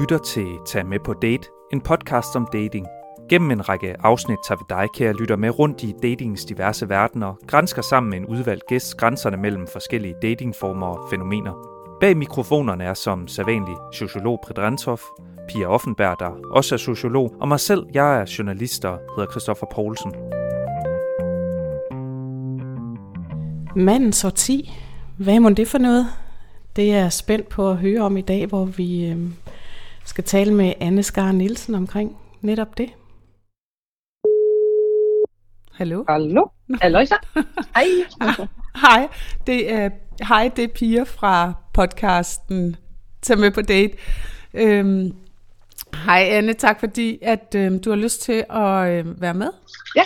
lytter til Tag med på date, en podcast om dating. Gennem en række afsnit tager vi dig, kære lytter, med rundt i datingens diverse verdener, grænsker sammen med en udvalgt gæst grænserne mellem forskellige datingformer og fænomener. Bag mikrofonerne er som sædvanlig sociolog Predrentov, Pia Offenberg, der også er sociolog, og mig selv, jeg er journalist og hedder Christoffer Poulsen. Mandens årti. Hvad må det for noget? Det er jeg spændt på at høre om i dag, hvor vi øh, skal tale med Anne Skar Nielsen omkring netop det. Hallo? Hallo? Aloysa? Hej. Hej, det er, hej, det er Pia fra podcasten Tag med på date. Øhm, hej Anne, tak fordi at øhm, du har lyst til at øh, være med. Ja,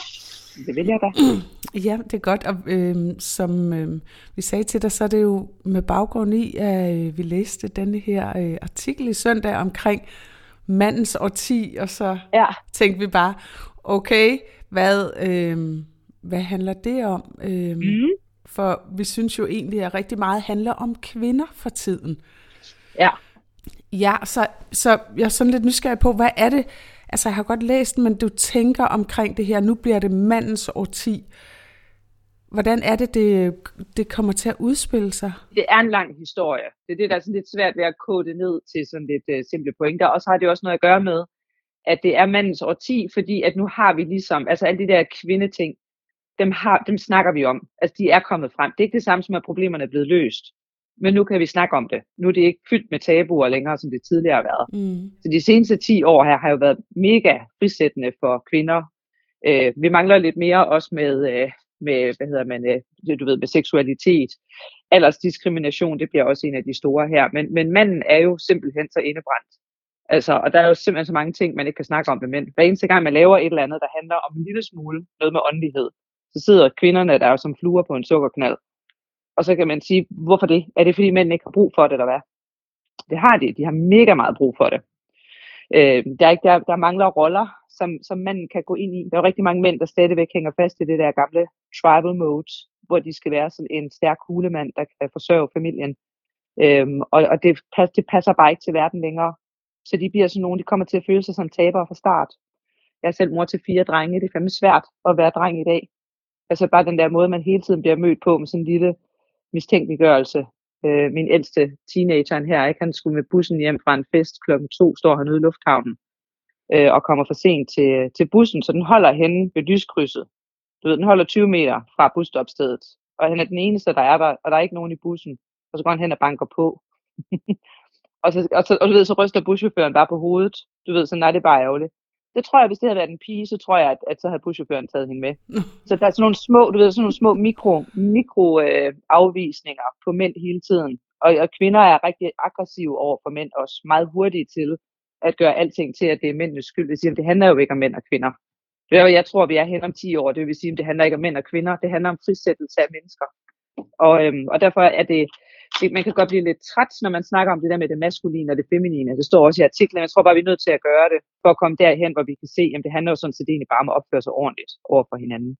det vil jeg da. Ja, det er godt, og øhm, som øhm, vi sagde til dig, så er det jo med baggrund i, at øh, vi læste denne her øh, artikel i søndag omkring mandens årti, og så Ja. tænkte vi bare, okay, hvad, øhm, hvad handler det om? Øhm, Mm. For vi synes jo egentlig, at rigtig meget handler om kvinder for tiden. Ja. Ja, så, så jeg er sådan lidt nysgerrig på, hvad er det, altså jeg har godt læst men du tænker omkring det her, nu bliver det mandens årti. Hvordan er det, det, det kommer til at udspille sig? Det er en lang historie. Det er det, der er sådan lidt svært ved at kode det ned til sådan lidt uh, simple pointer. Og så har det også noget at gøre med, at det er mandens årti, fordi at nu har vi ligesom, altså alle de der kvindeting, dem, har, dem snakker vi om. Altså de er kommet frem. Det er ikke det samme som, at problemerne er blevet løst. Men nu kan vi snakke om det. Nu er det ikke fyldt med tabuer længere, som det tidligere har været. Mm. Så de seneste 10 år her har jo været mega frisættende for kvinder. Øh, vi mangler lidt mere også med, øh, med hvad hedder man, øh, det, du ved, med seksualitet. Aldersdiskrimination, det bliver også en af de store her. Men, men manden er jo simpelthen så indebrændt. Altså, og der er jo simpelthen så mange ting, man ikke kan snakke om med mænd. Hver eneste gang, man laver et eller andet, der handler om en lille smule noget med åndelighed, så sidder kvinderne der jo som fluer på en sukkerknald. Og så kan man sige, hvorfor det? Er det fordi mænd ikke har brug for det, eller hvad? Det har de. De har mega meget brug for det. Øh, der, er ikke, der, der mangler roller, som, som manden kan gå ind i. Der er jo rigtig mange mænd, der stadigvæk hænger fast i det der gamle tribal mode, hvor de skal være sådan en stærk hulemand, der kan forsørge familien. Øhm, og og det, det passer bare ikke til verden længere. Så de bliver sådan nogle, de kommer til at føle sig som tabere fra start. Jeg er selv mor til fire drenge. Det er fandme svært at være dreng i dag. Altså bare den der måde, man hele tiden bliver mødt på med sådan en lille mistænkeliggørelse. Øh, min ældste teenageren her, ikke? han skulle med bussen hjem fra en fest klokken to, står han ude i lufthavnen øh, og kommer for sent til, til bussen, så den holder henne ved lyskrydset. Du ved, den holder 20 meter fra busstopstedet, og han er den eneste, der er der, og der er ikke nogen i bussen. Og så går han hen og banker på. og, så, og, så, og du ved, så ryster buschaufføren bare på hovedet. Du ved, så nej, det er bare ærgerligt. Det tror jeg, hvis det havde været en pige, så tror jeg, at, at så havde buschaufføren taget hende med. Så der er sådan nogle små, du ved, sådan nogle små mikro, mikro øh, afvisninger på mænd hele tiden. Og, og kvinder er rigtig aggressive over for mænd også. Meget hurtige til at gøre alting til, at det er mændenes skyld. Det, siger, det handler jo ikke om mænd og kvinder. Det er, jo- jeg tror, vi er hen om 10 år. Det vil sige, at det handler ikke om mænd og kvinder. Det handler om frisættelse af mennesker. Og, øhm, og derfor er det, det, man kan godt blive lidt træt, når man snakker om det der med det maskuline og det feminine. Det står også i artiklen. Jeg tror bare, vi er nødt til at gøre det, for at komme derhen, hvor vi kan se, at det handler jo sådan set egentlig bare om at opføre sig ordentligt over for hinanden.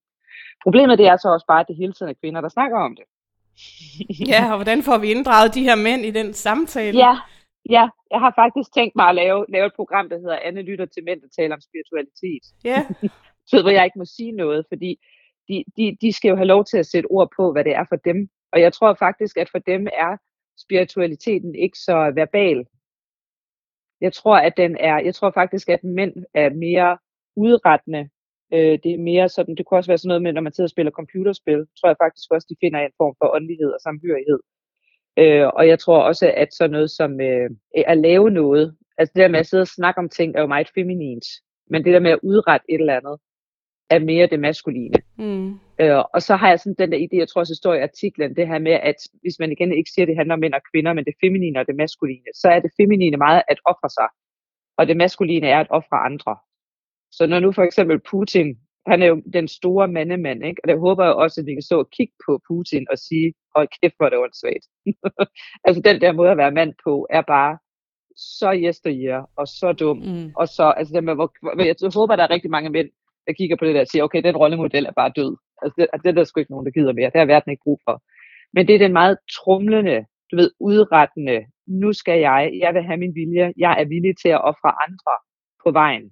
Problemet det er så også bare, at det hele tiden er kvinder, der snakker om det. Ja, og hvordan får vi inddraget de her mænd i den samtale? Ja, ja, jeg har faktisk tænkt mig at lave, lave et program, der hedder Anne lytter til mænd, der taler om spiritualitet. ja. Så hvor jeg ikke må sige noget, fordi de, de, de skal jo have lov til at sætte ord på, hvad det er for dem. Og jeg tror faktisk, at for dem er spiritualiteten ikke så verbal. Jeg tror, at den er, jeg tror faktisk, at mænd er mere udrettende. Øh, det er mere sådan, det kunne også være sådan noget med, når man sidder og spiller computerspil, tror jeg faktisk også, de finder en form for åndelighed og samhørighed. Øh, og jeg tror også, at sådan noget som øh, at lave noget, altså det der med at sidde og snakke om ting, er jo meget feminint. Men det der med at udrette et eller andet, er mere det maskuline. Mm. Øh, og så har jeg sådan den der idé, jeg tror også, står i artiklen, det her med, at hvis man igen ikke siger, at det handler om mænd og kvinder, men det feminine og det maskuline, så er det feminine meget at ofre sig, og det maskuline er at ofre andre. Så når nu for eksempel Putin, han er jo den store mandemand, ikke? og der håber jeg også, at vi kan stå og kigge på Putin og sige, hold kæft, hvor er det åndssvagt. altså den der måde at være mand på, er bare så yesteryear og så dum. Mm. Og så, altså det med, hvor, hvor, jeg håber, der er rigtig mange mænd, der kigger på det der og siger, okay, den rollemodel er bare død. Altså det, altså, det er der sgu ikke nogen, der gider mere. Det har verden ikke brug for. Men det er den meget trumlende, du ved, udrettende nu skal jeg, jeg vil have min vilje, jeg er villig til at ofre andre på vejen.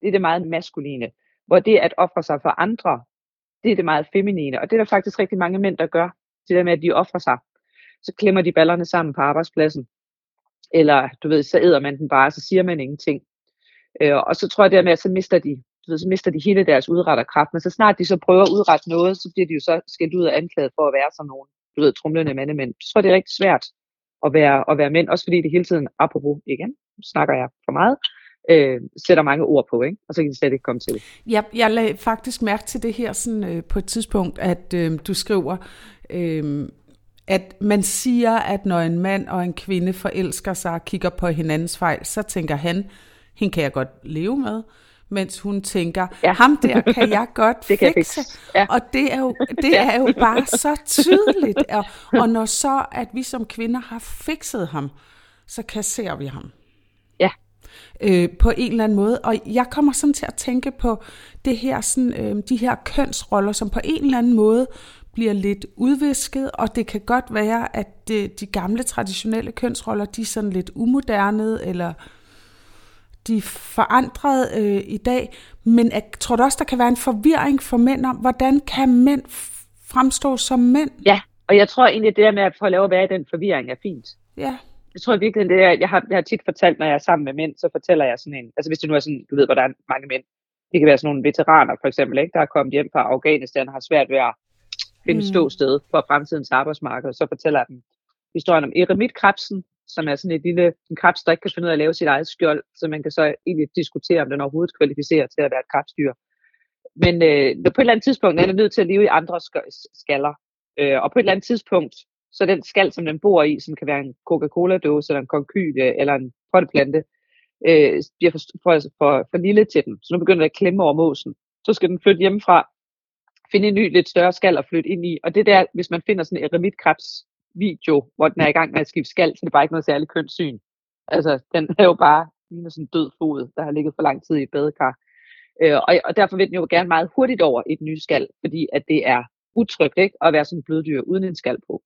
Det er det meget maskuline. Hvor det at ofre sig for andre, det er det meget feminine. Og det er der faktisk rigtig mange mænd, der gør. Det der med, at de offrer sig. Så klemmer de ballerne sammen på arbejdspladsen. Eller du ved, så æder man den bare, så siger man ingenting. Øh, og så tror jeg dermed, at så mister de du ved, så mister de hele deres udretterkraft. Men så snart de så prøver at udrette noget, så bliver de jo så skældt ud og anklaget for at være sådan nogle, du ved, trumlende mandemænd. Så tror det er rigtig svært at være, at være mænd, også fordi det hele tiden, apropos igen, snakker jeg for meget, øh, sætter mange ord på, ikke? og så kan de slet ikke komme til det. Jeg, jeg lagde faktisk mærke til det her sådan, øh, på et tidspunkt, at øh, du skriver, øh, at man siger, at når en mand og en kvinde forelsker sig og kigger på hinandens fejl, så tænker han, hende kan jeg godt leve med mens hun tænker, ja. ham der kan jeg godt det fikse. Fikse. Ja. Og det er jo, det ja. er jo bare så tydeligt. Og, og når så, at vi som kvinder har fikset ham, så kasserer vi ham. Øh, på en eller anden måde. Og jeg kommer sådan til at tænke på det her, sådan, øh, de her kønsroller, som på en eller anden måde bliver lidt udvisket, og det kan godt være, at det, de gamle traditionelle kønsroller, de er sådan lidt umoderne, eller de er forandret øh, i dag, men jeg tror også, der kan være en forvirring for mænd om, hvordan kan mænd fremstå som mænd? Ja, og jeg tror egentlig, det der med at få lov at være i den forvirring er fint. Ja. Jeg tror virkelig, det er, jeg har, jeg har tit fortalt, når jeg er sammen med mænd, så fortæller jeg sådan en, altså hvis det nu er sådan, du ved, hvor der er mange mænd, det kan være sådan nogle veteraner for eksempel, ikke, der er kommet hjem fra Afghanistan og har svært ved at finde mm. ståsted for fremtidens arbejdsmarked, så fortæller jeg dem historien om Eremit Krebsen, som er sådan et lille en krebs, der ikke kan finde ud af at lave sit eget skjold, så man kan så egentlig diskutere, om den overhovedet kvalificerer til at være et krebsdyr. Men øh, på et eller andet tidspunkt er den nødt til at leve i andre skaller. Øh, og på et eller andet tidspunkt, så den skal, som den bor i, som kan være en Coca-Cola-dåse, eller en konkyl, øh, eller en potteplante, øh, bliver for, for, for, for lille til den. Så nu begynder den at klemme over måsen. Så skal den flytte hjemmefra, finde en ny, lidt større skal at flytte ind i. Og det der, hvis man finder sådan en eremitkrebs video, hvor den er i gang med at skifte skal, så det er bare ikke noget særligt kønssyn. Altså, den er jo bare ligner sådan en død fod, der har ligget for lang tid i et badekar. Øh, og, og derfor vil den jo gerne meget hurtigt over i et nyt skal, fordi at det er utrygt ikke? at være sådan en bløddyr uden en skal på.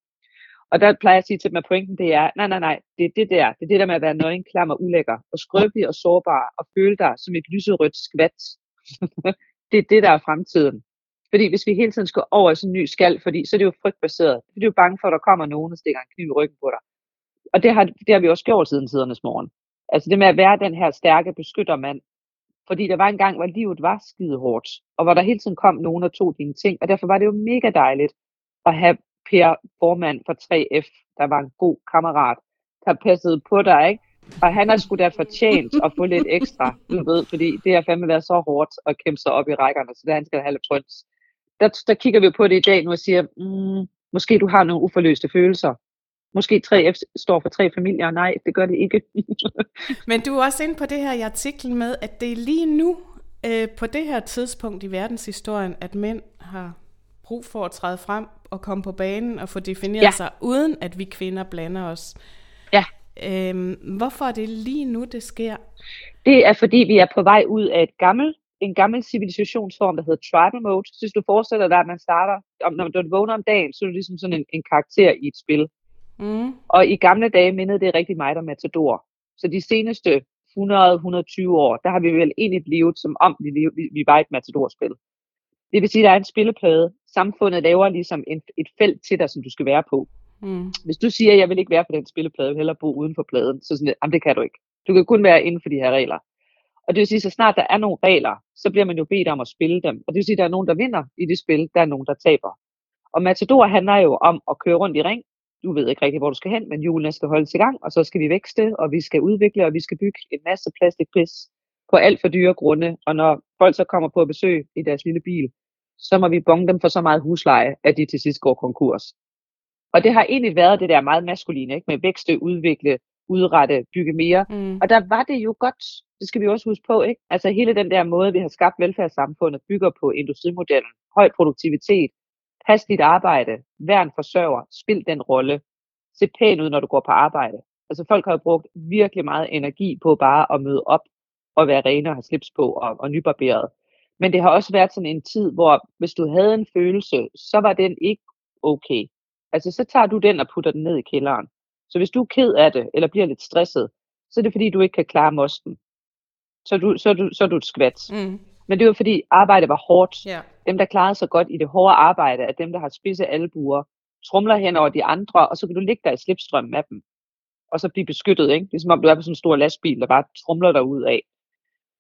Og der plejer jeg at sige til dem, at pointen det er, nej, nej, nej, det er det der, det er det der med at være nøgen, klam og ulækker, og skrøbelig og sårbar, og føle dig som et lyserødt skvat. det er det, der er fremtiden. Fordi hvis vi hele tiden skal over i sådan en ny skal, fordi så er det jo frygtbaseret. Fordi du er bange for, at der kommer nogen og stikker en kniv i ryggen på dig. Og det har, det har vi også gjort siden tidernes morgen. Altså det med at være den her stærke beskyttermand. Fordi der var en gang, hvor livet var skide hårdt, og hvor der hele tiden kom nogen og tog dine ting. Og derfor var det jo mega dejligt at have Per formand for 3F, der var en god kammerat, der passede på dig, ikke? Og han har sgu da fortjent at få lidt ekstra, du ved, fordi det har fandme været så hårdt at kæmpe sig op i rækkerne, så det han skal have lidt prøns der, der kigger vi på det i dag nu og siger, mm, måske du har nogle uforløste følelser. Måske 3F står for tre familier. Nej, det gør det ikke. Men du er også inde på det her i artiklen med, at det er lige nu, øh, på det her tidspunkt i verdenshistorien, at mænd har brug for at træde frem og komme på banen og få defineret ja. sig, uden at vi kvinder blander os. Ja. Øhm, hvorfor er det lige nu, det sker? Det er fordi, vi er på vej ud af et gammelt en gammel civilisationsform, der hedder tribal mode. Så hvis du forestiller dig, at man starter, om, når du vågner om dagen, så er du ligesom sådan en, en karakter i et spil. Mm. Og i gamle dage mindede det rigtig meget om Matador. Så de seneste 100-120 år, der har vi vel egentlig levet, som om vi, vi, vi var et Matador-spil. Det vil sige, at der er en spilleplade. Samfundet laver ligesom en, et felt til dig, som du skal være på. Mm. Hvis du siger, at jeg vil ikke være på den spilleplade, jeg vil hellere bo uden for pladen, så sådan, jamen, det kan du ikke. Du kan kun være inden for de her regler. Og det vil sige, så snart der er nogle regler, så bliver man jo bedt om at spille dem. Og det vil sige, at der er nogen, der vinder i det spil, der er nogen, der taber. Og Matador handler jo om at køre rundt i ring. Du ved ikke rigtig, hvor du skal hen, men hjulene skal holdes i gang, og så skal vi vækste, og vi skal udvikle, og vi skal bygge en masse plastikpis på alt for dyre grunde. Og når folk så kommer på besøg i deres lille bil, så må vi bonge dem for så meget husleje, at de til sidst går konkurs. Og det har egentlig været det der meget maskuline, ikke? med vækste, udvikle, udrette, bygge mere. Mm. Og der var det jo godt, det skal vi også huske på, ikke? Altså hele den der måde, vi har skabt velfærdssamfundet, bygger på industrimodellen, høj produktivitet, pas dit arbejde, vær en forsørger, spil den rolle, se pæn ud, når du går på arbejde. Altså folk har jo brugt virkelig meget energi på bare at møde op og være rene og have slips på og, og nybarberet. Men det har også været sådan en tid, hvor hvis du havde en følelse, så var den ikke okay. Altså så tager du den og putter den ned i kælderen. Så hvis du er ked af det, eller bliver lidt stresset, så er det fordi, du ikke kan klare mosten. Så er du, så er du, så er du et skvat. Mm. Men det var fordi arbejdet var hårdt. Yeah. Dem, der klarede sig godt i det hårde arbejde, er dem, der har spidse albuer, trumler hen over de andre, og så kan du ligge der i slipstrøm med dem. Og så blive beskyttet, ikke? Det er som om du er på sådan en stor lastbil, der bare trumler dig ud af.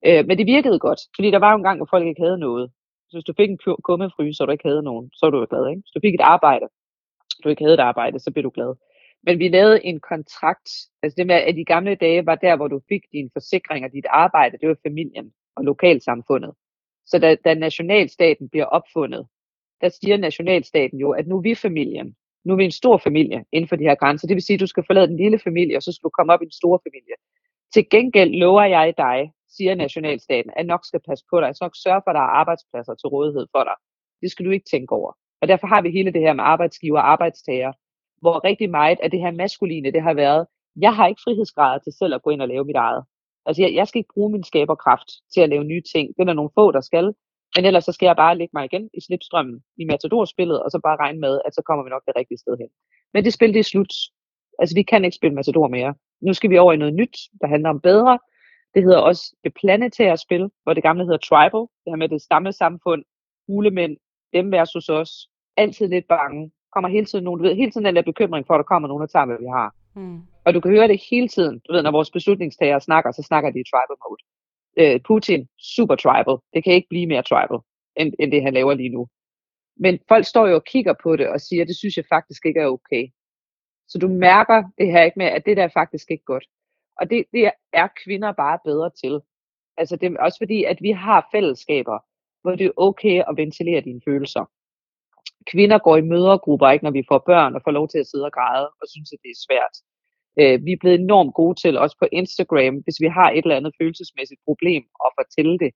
Øh, men det virkede godt, fordi der var jo en gang, hvor folk ikke havde noget. Så hvis du fik en kummefryse, så du ikke havde nogen, så var du glad, ikke? Hvis du fik et arbejde, du ikke havde et arbejde, så blev du glad. Men vi lavede en kontrakt, altså det med, at de gamle dage var der, hvor du fik din forsikring og dit arbejde, det var familien og lokalsamfundet. Så da, da nationalstaten bliver opfundet, der siger nationalstaten jo, at nu er vi familien. Nu er vi en stor familie inden for de her grænser. Det vil sige, at du skal forlade den lille familie, og så skal du komme op i en stor familie. Til gengæld lover jeg dig, siger nationalstaten, at nok skal passe på dig, så nok sørge for, at der er arbejdspladser til rådighed for dig. Det skal du ikke tænke over. Og derfor har vi hele det her med arbejdsgiver og arbejdstager, hvor rigtig meget af det her maskuline, det har været, jeg har ikke frihedsgrader til selv at gå ind og lave mit eget. Altså jeg, jeg skal ikke bruge min skaberkraft til at lave nye ting. Det er der nogle få, der skal. Men ellers så skal jeg bare lægge mig igen i slipstrømmen i Matador-spillet, og så bare regne med, at så kommer vi nok det rigtige sted hen. Men det spil, det er slut. Altså vi kan ikke spille Matador mere. Nu skal vi over i noget nyt, der handler om bedre. Det hedder også det planetære spil, hvor det gamle hedder Tribal. Det her med det stammesamfund, hulemænd, dem versus os. Altid lidt bange. Kommer hele tiden nogen, du ved, hele tiden den der bekymring for, at der kommer nogen, der tager, hvad vi har. Mm. Og du kan høre det hele tiden. Du ved, når vores beslutningstagere snakker, så snakker de i tribal mode. Øh, Putin, super tribal. Det kan ikke blive mere tribal, end, end det han laver lige nu. Men folk står jo og kigger på det og siger, det synes jeg faktisk ikke er okay. Så du mærker det her ikke med, at det der er faktisk ikke godt. Og det, det er kvinder bare bedre til. Altså det er også fordi, at vi har fællesskaber, hvor det er okay at ventilere dine følelser. Kvinder går i mødergrupper, ikke når vi får børn og får lov til at sidde og græde og synes, at det er svært. Øh, vi er blevet enormt gode til, også på Instagram, hvis vi har et eller andet følelsesmæssigt problem, at fortælle det.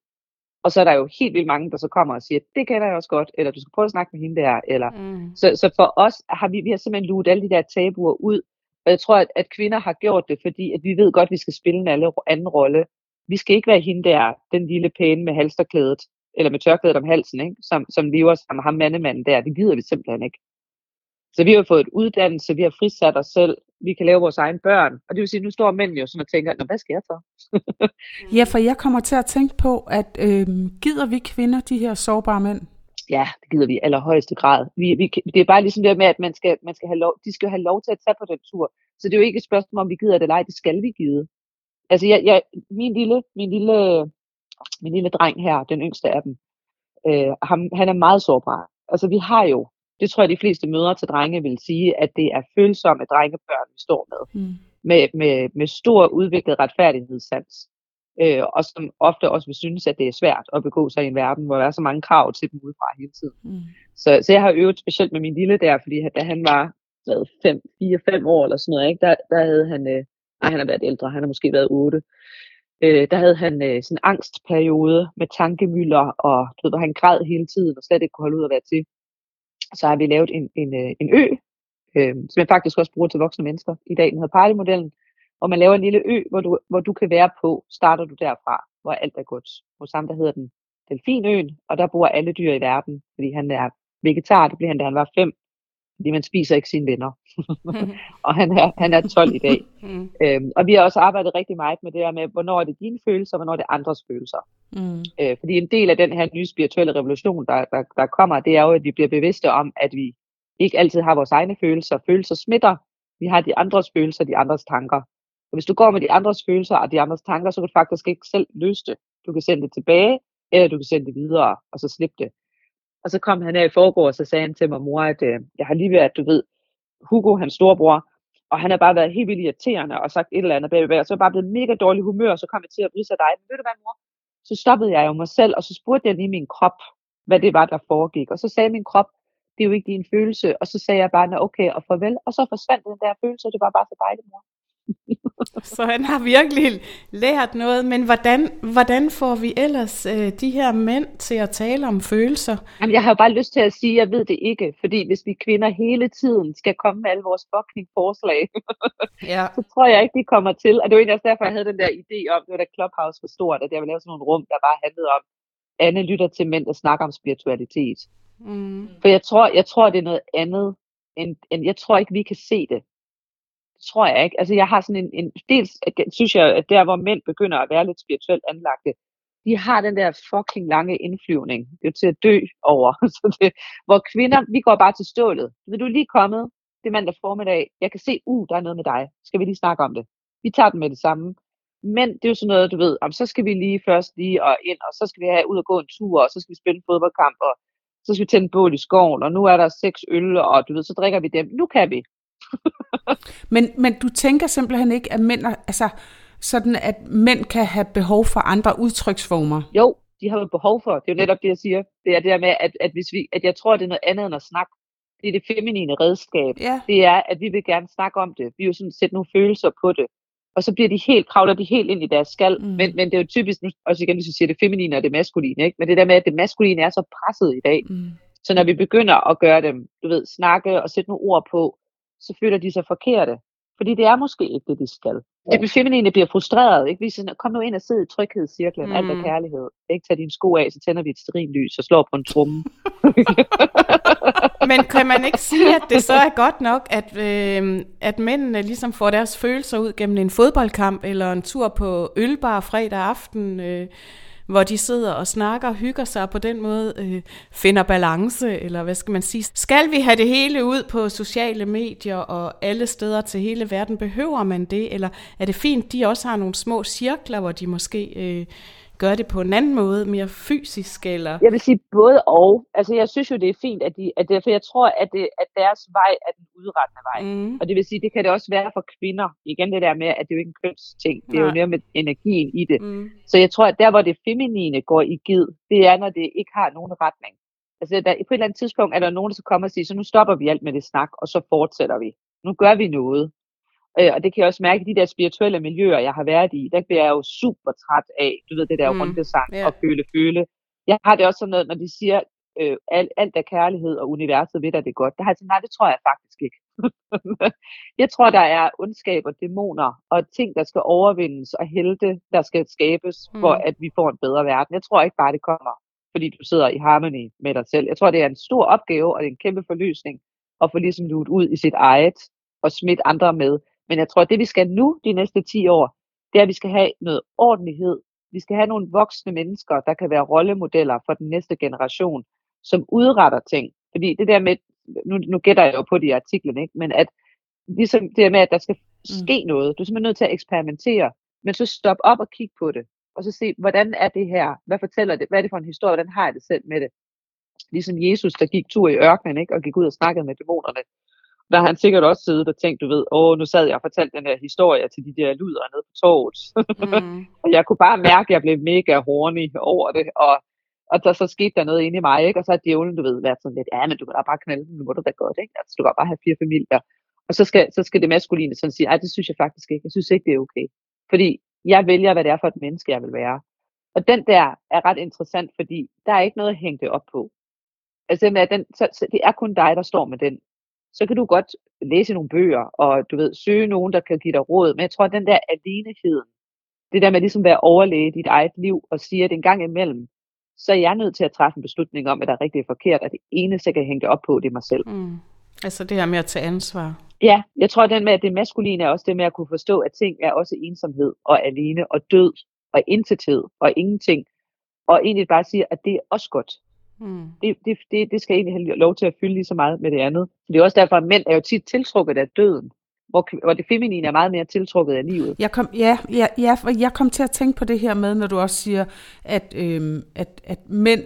Og så er der jo helt vildt mange, der så kommer og siger, det kender jeg også godt, eller du skal prøve at snakke med hende der. Eller. Mm. Så, så for os har vi, vi har simpelthen luet alle de der tabuer ud. Og jeg tror, at, at kvinder har gjort det, fordi at vi ved godt, at vi skal spille en alle, anden rolle. Vi skal ikke være hende der, den lille pæne med halsterklædet, eller med tørklædet om halsen, ikke? Som, som lever sammen med ham mandemanden der. Det gider vi simpelthen ikke. Så vi har fået et uddannelse, vi har frisat os selv, vi kan lave vores egne børn. Og det vil sige, at nu står mænd jo sådan og tænker, Nå, hvad skal jeg så? ja, for jeg kommer til at tænke på, at øh, gider vi kvinder de her sårbare mænd? Ja, det gider vi i allerhøjeste grad. Vi, vi, det er bare ligesom det med, at man skal, man skal have lov, de skal have lov til at tage på den tur. Så det er jo ikke et spørgsmål, om vi gider det eller ej, det skal vi give. Altså, jeg, jeg, min, lille, min, lille, min lille dreng her, den yngste af dem, øh, ham, han er meget sårbar. Altså, vi har jo det tror jeg, de fleste mødre til drenge vil sige, at det er følsomme drengebørn, vi står med. Mm. Med, med, med stor udviklet retfærdighedssans. Øh, og som ofte også vil synes, at det er svært at begå sig i en verden, hvor der er så mange krav til dem udefra hele tiden. Mm. Så, så jeg har øvet specielt med min lille der, fordi da han var 4-5 år eller sådan noget, ikke, der, der havde han, øh, nej, han har været ældre, han har måske været 8, øh, der havde han øh, sådan en angstperiode med tankemøller, og du ved, hvor han græd hele tiden, og slet ikke kunne holde ud at være til så har vi lavet en, en, øh, en ø, øh, som jeg faktisk også bruger til voksne mennesker i dag. Den hedder Party-modellen, hvor man laver en lille ø, hvor du, hvor du kan være på. Starter du derfra, hvor alt er godt. Hos ham, der hedder den Delfinøen, og der bor alle dyr i verden, fordi han er vegetar, det blev han, da han var fem, fordi man spiser ikke sine venner. og han er, han er 12 i dag. mm. øhm, og vi har også arbejdet rigtig meget med det her med, hvornår er det dine følelser, og hvornår er det andres følelser. Mm. Øh, fordi en del af den her nye spirituelle revolution, der, der, der kommer, det er jo, at vi bliver bevidste om, at vi ikke altid har vores egne følelser. Følelser smitter. Vi har de andres følelser, de andres tanker. Og hvis du går med de andres følelser og de andres tanker, så kan du faktisk ikke selv løse det. Du kan sende det tilbage, eller du kan sende det videre, og så slippe det. Og så kom han her i forgår, og så sagde han til mig, mor, at øh, jeg har lige været, du ved, Hugo, hans storebror, og han har bare været helt vildt irriterende og sagt et eller andet bagved, og så er jeg bare blevet mega dårlig humør, og så kom jeg til at bryde sig dig. Men ved du hvad, mor? Så stoppede jeg jo mig selv, og så spurgte jeg lige min krop, hvad det var, der foregik. Og så sagde min krop, det er jo ikke din følelse. Og så sagde jeg bare, okay og farvel. Og så forsvandt den der følelse, og det var bare så dejligt, mor. Så han har virkelig lært noget, men hvordan, hvordan får vi ellers øh, de her mænd til at tale om følelser? Jamen, jeg har jo bare lyst til at sige, at jeg ved det ikke, fordi hvis vi kvinder hele tiden skal komme med alle vores fucking forslag, ja. så tror jeg ikke, de kommer til. Og det var egentlig også derfor, jeg havde den der idé om, det var da Clubhouse var stort, at jeg ville lave sådan nogle rum, der bare handlede om, Anne lytter til mænd, der snakker om spiritualitet. Mm. For jeg tror, jeg tror, det er noget andet, end, end jeg tror ikke, vi kan se det tror jeg ikke. Altså jeg har sådan en, en dels synes jeg, at der hvor mænd begynder at være lidt spirituelt anlagte, de har den der fucking lange indflyvning. Det er til at dø over. Så det, hvor kvinder, vi går bare til stålet. Vil du lige kommet? Det er mandag formiddag. Jeg kan se, uh, der er noget med dig. Skal vi lige snakke om det? Vi tager den med det samme. Men det er jo sådan noget, du ved, om så skal vi lige først lige og ind, og så skal vi have ud og gå en tur, og så skal vi spille en fodboldkamp, og så skal vi tænde bål i skoven, og nu er der seks øl, og du ved, så drikker vi dem. Nu kan vi men, men du tænker simpelthen ikke, at mænd, altså, sådan at mænd kan have behov for andre udtryksformer? Jo, de har jo behov for. Det er jo netop det, jeg siger. Det er det med, at, at, hvis vi, at jeg tror, det er noget andet end at snakke. Det er det feminine redskab. Ja. Det er, at vi vil gerne snakke om det. Vi vil jo sådan sætte nogle følelser på det. Og så bliver de helt, kravler de helt ind i deres skal. Mm. Men, men det er jo typisk, nu også igen, hvis vi siger det feminine og det maskuline, ikke? men det der med, at det maskuline er så presset i dag. Mm. Så når vi begynder at gøre dem, du ved, snakke og sætte nogle ord på, så føler de sig forkerte. Fordi det er måske ikke det, de skal. Det feminine bliver frustreret. Ikke? Vi siger, kom nu ind og sid i tryghedscirklen. Mm. Alt er kærlighed. Ikke tage dine sko af, så tænder vi et lys og slår på en tromme. Men kan man ikke sige, at det så er godt nok, at, øh, at mændene ligesom får deres følelser ud gennem en fodboldkamp eller en tur på ølbar fredag aften? Øh, hvor de sidder og snakker og hygger sig og på den måde øh, finder balance, eller hvad skal man sige. Skal vi have det hele ud på sociale medier og alle steder til hele verden? Behøver man det, eller er det fint, de også har nogle små cirkler, hvor de måske... Øh, gøre det på en anden måde, mere fysisk? Eller? Jeg vil sige både og. Altså jeg synes jo, det er fint, at, de, at det, for jeg tror, at, det, at deres vej er den udrettende vej. Mm. Og det vil sige, det kan det også være for kvinder. Igen det der med, at det er jo ikke en kønsting. Det er Nej. jo mere med energien i det. Mm. Så jeg tror, at der, hvor det feminine går i gid, det er, når det ikke har nogen retning. Altså der, på et eller andet tidspunkt er der nogen, der skal komme og sige, så nu stopper vi alt med det snak, og så fortsætter vi. Nu gør vi noget. Øh, og det kan jeg også mærke i de der spirituelle miljøer, jeg har været i. Der bliver jeg jo super træt af, du ved, det der mm, rundesang yeah. og føle, føle. Jeg har det også sådan noget, når de siger, øh, alt, alt er kærlighed, og universet ved, at det er godt. Der har jeg sådan, nej, det tror jeg faktisk ikke. jeg tror, der er ondskab og dæmoner, og ting, der skal overvindes, og helte, der skal skabes, mm. for at vi får en bedre verden. Jeg tror ikke bare, det kommer, fordi du sidder i harmoni med dig selv. Jeg tror, det er en stor opgave, og det er en kæmpe forløsning, at få ligesom luet ud i sit eget, og smidt andre med. Men jeg tror, at det vi skal nu de næste 10 år, det er, at vi skal have noget ordentlighed. Vi skal have nogle voksne mennesker, der kan være rollemodeller for den næste generation, som udretter ting. Fordi det der med, nu, nu gætter jeg jo på de artikler, ikke? men at ligesom det der med, at der skal mm. ske noget. Du er simpelthen nødt til at eksperimentere, men så stop op og kig på det. Og så se, hvordan er det her? Hvad fortæller det? Hvad er det for en historie? Hvordan har jeg det selv med det? Ligesom Jesus, der gik tur i ørkenen ikke? og gik ud og snakkede med dæmonerne der har han sikkert også siddet og tænkt, du ved, åh, nu sad jeg og fortalte den her historie til de der luder nede på torvet. Mm. og jeg kunne bare mærke, at jeg blev mega horny over det, og, og der så skete der noget inde i mig, ikke? og så har djævlen, du ved, været sådan lidt, ja, men du kan da bare knalde nu må du da godt, ikke? Altså, du kan bare have fire familier. Og så skal, så skal det maskuline sådan sige, ej, det synes jeg faktisk ikke, jeg synes ikke, det er okay. Fordi jeg vælger, hvad det er for et menneske, jeg vil være. Og den der er ret interessant, fordi der er ikke noget at hænge det op på. Altså, den, så, så det er kun dig, der står med den så kan du godt læse nogle bøger, og du ved, søge nogen, der kan give dig råd. Men jeg tror, at den der aleneheden, det der med ligesom at være overlæge i dit eget liv, og sige, at en gang imellem, så er jeg nødt til at træffe en beslutning om, at der er rigtig forkert, og det eneste, jeg kan hænge det op på, det er mig selv. Mm. Altså det her med at tage ansvar. Ja, jeg tror, at den med, at det maskuline er også det med at kunne forstå, at ting er også ensomhed, og alene, og død, og intethed, og ingenting. Og egentlig bare sige, at det er også godt. Mm. Det, det, det, det skal egentlig have lov til at fylde lige så meget med det andet. Det er også derfor, at mænd er jo tit tiltrukket af døden, hvor, hvor det feminine er meget mere tiltrukket af livet. Jeg kom, ja, ja, ja, jeg kom til at tænke på det her med, når du også siger, at, øhm, at, at mænd